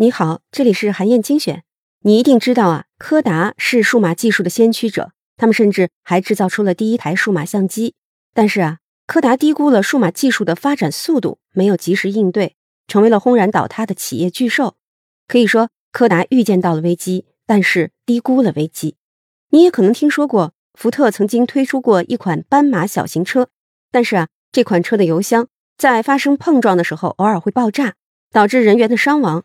你好，这里是韩燕精选。你一定知道啊，柯达是数码技术的先驱者，他们甚至还制造出了第一台数码相机。但是啊，柯达低估了数码技术的发展速度，没有及时应对，成为了轰然倒塌的企业巨兽。可以说，柯达预见到了危机，但是低估了危机。你也可能听说过，福特曾经推出过一款斑马小型车，但是啊，这款车的油箱在发生碰撞的时候偶尔会爆炸，导致人员的伤亡。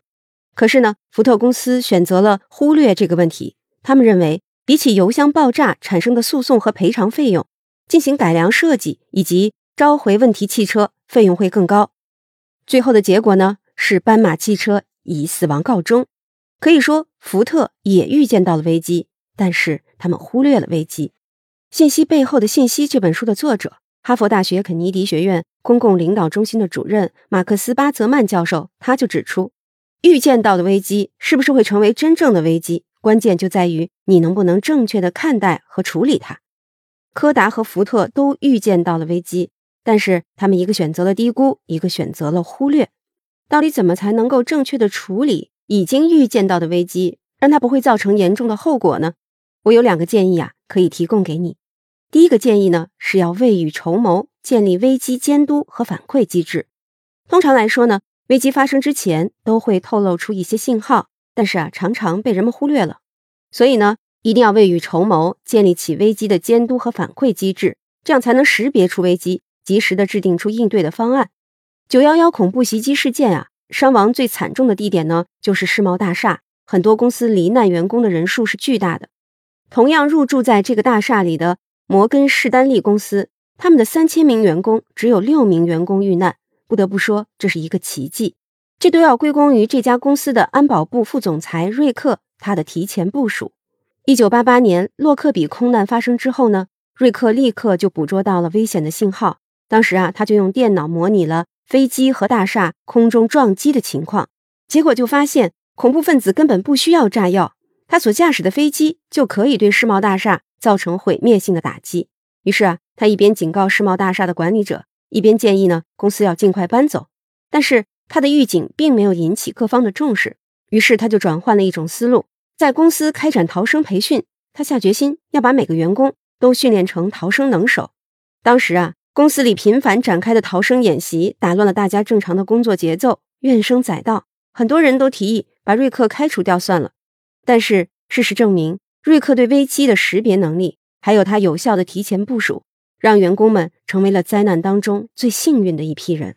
可是呢，福特公司选择了忽略这个问题。他们认为，比起油箱爆炸产生的诉讼和赔偿费用，进行改良设计以及召回问题汽车费用会更高。最后的结果呢，是斑马汽车以死亡告终。可以说，福特也预见到了危机，但是他们忽略了危机。《信息背后的信息》这本书的作者，哈佛大学肯尼迪学院公共领导中心的主任马克思巴泽曼教授，他就指出。预见到的危机是不是会成为真正的危机？关键就在于你能不能正确的看待和处理它。柯达和福特都预见到了危机，但是他们一个选择了低估，一个选择了忽略。到底怎么才能够正确的处理已经预见到的危机，让它不会造成严重的后果呢？我有两个建议啊，可以提供给你。第一个建议呢，是要未雨绸缪，建立危机监督和反馈机制。通常来说呢。危机发生之前都会透露出一些信号，但是啊，常常被人们忽略了。所以呢，一定要未雨绸缪，建立起危机的监督和反馈机制，这样才能识别出危机，及时的制定出应对的方案。九幺幺恐怖袭击事件啊，伤亡最惨重的地点呢，就是世贸大厦，很多公司罹难员工的人数是巨大的。同样入住在这个大厦里的摩根士丹利公司，他们的三千名员工只有六名员工遇难。不得不说，这是一个奇迹，这都要归功于这家公司的安保部副总裁瑞克他的提前部署。一九八八年洛克比空难发生之后呢，瑞克立刻就捕捉到了危险的信号。当时啊，他就用电脑模拟了飞机和大厦空中撞击的情况，结果就发现恐怖分子根本不需要炸药，他所驾驶的飞机就可以对世贸大厦造成毁灭性的打击。于是啊，他一边警告世贸大厦的管理者。一边建议呢，公司要尽快搬走，但是他的预警并没有引起各方的重视，于是他就转换了一种思路，在公司开展逃生培训。他下决心要把每个员工都训练成逃生能手。当时啊，公司里频繁展开的逃生演习打乱了大家正常的工作节奏，怨声载道，很多人都提议把瑞克开除掉算了。但是事实证明，瑞克对危机的识别能力，还有他有效的提前部署。让员工们成为了灾难当中最幸运的一批人。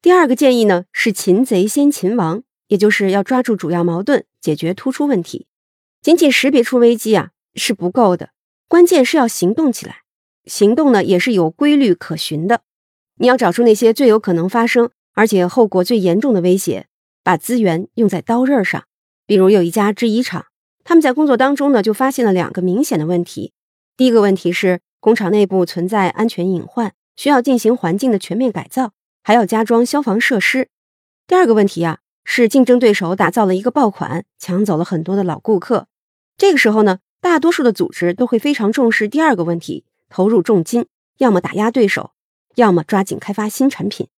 第二个建议呢是“擒贼先擒王”，也就是要抓住主要矛盾，解决突出问题。仅仅识别出危机啊是不够的，关键是要行动起来。行动呢也是有规律可循的。你要找出那些最有可能发生，而且后果最严重的威胁，把资源用在刀刃上。比如有一家制衣厂，他们在工作当中呢就发现了两个明显的问题。第一个问题是。工厂内部存在安全隐患，需要进行环境的全面改造，还要加装消防设施。第二个问题啊，是竞争对手打造了一个爆款，抢走了很多的老顾客。这个时候呢，大多数的组织都会非常重视第二个问题，投入重金，要么打压对手，要么抓紧开发新产品。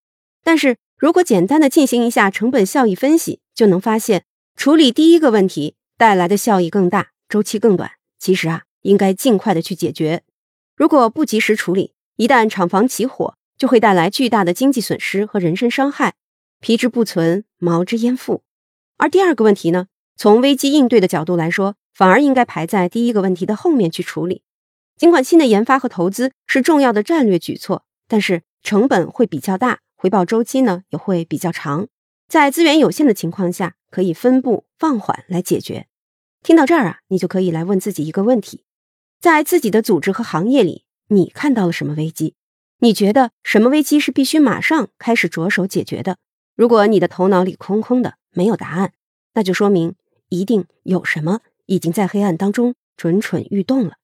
但是如果简单的进行一下成本效益分析，就能发现，处理第一个问题带来的效益更大，周期更短。其实啊，应该尽快的去解决。如果不及时处理，一旦厂房起火，就会带来巨大的经济损失和人身伤害。皮之不存，毛之焉附。而第二个问题呢，从危机应对的角度来说，反而应该排在第一个问题的后面去处理。尽管新的研发和投资是重要的战略举措，但是成本会比较大，回报周期呢也会比较长。在资源有限的情况下，可以分步放缓来解决。听到这儿啊，你就可以来问自己一个问题。在自己的组织和行业里，你看到了什么危机？你觉得什么危机是必须马上开始着手解决的？如果你的头脑里空空的，没有答案，那就说明一定有什么已经在黑暗当中蠢蠢欲动了。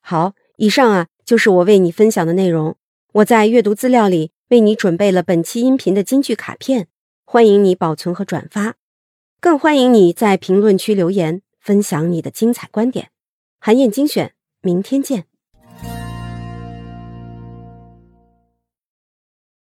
好，以上啊就是我为你分享的内容。我在阅读资料里为你准备了本期音频的金句卡片，欢迎你保存和转发，更欢迎你在评论区留言分享你的精彩观点。韩燕精选。明天见。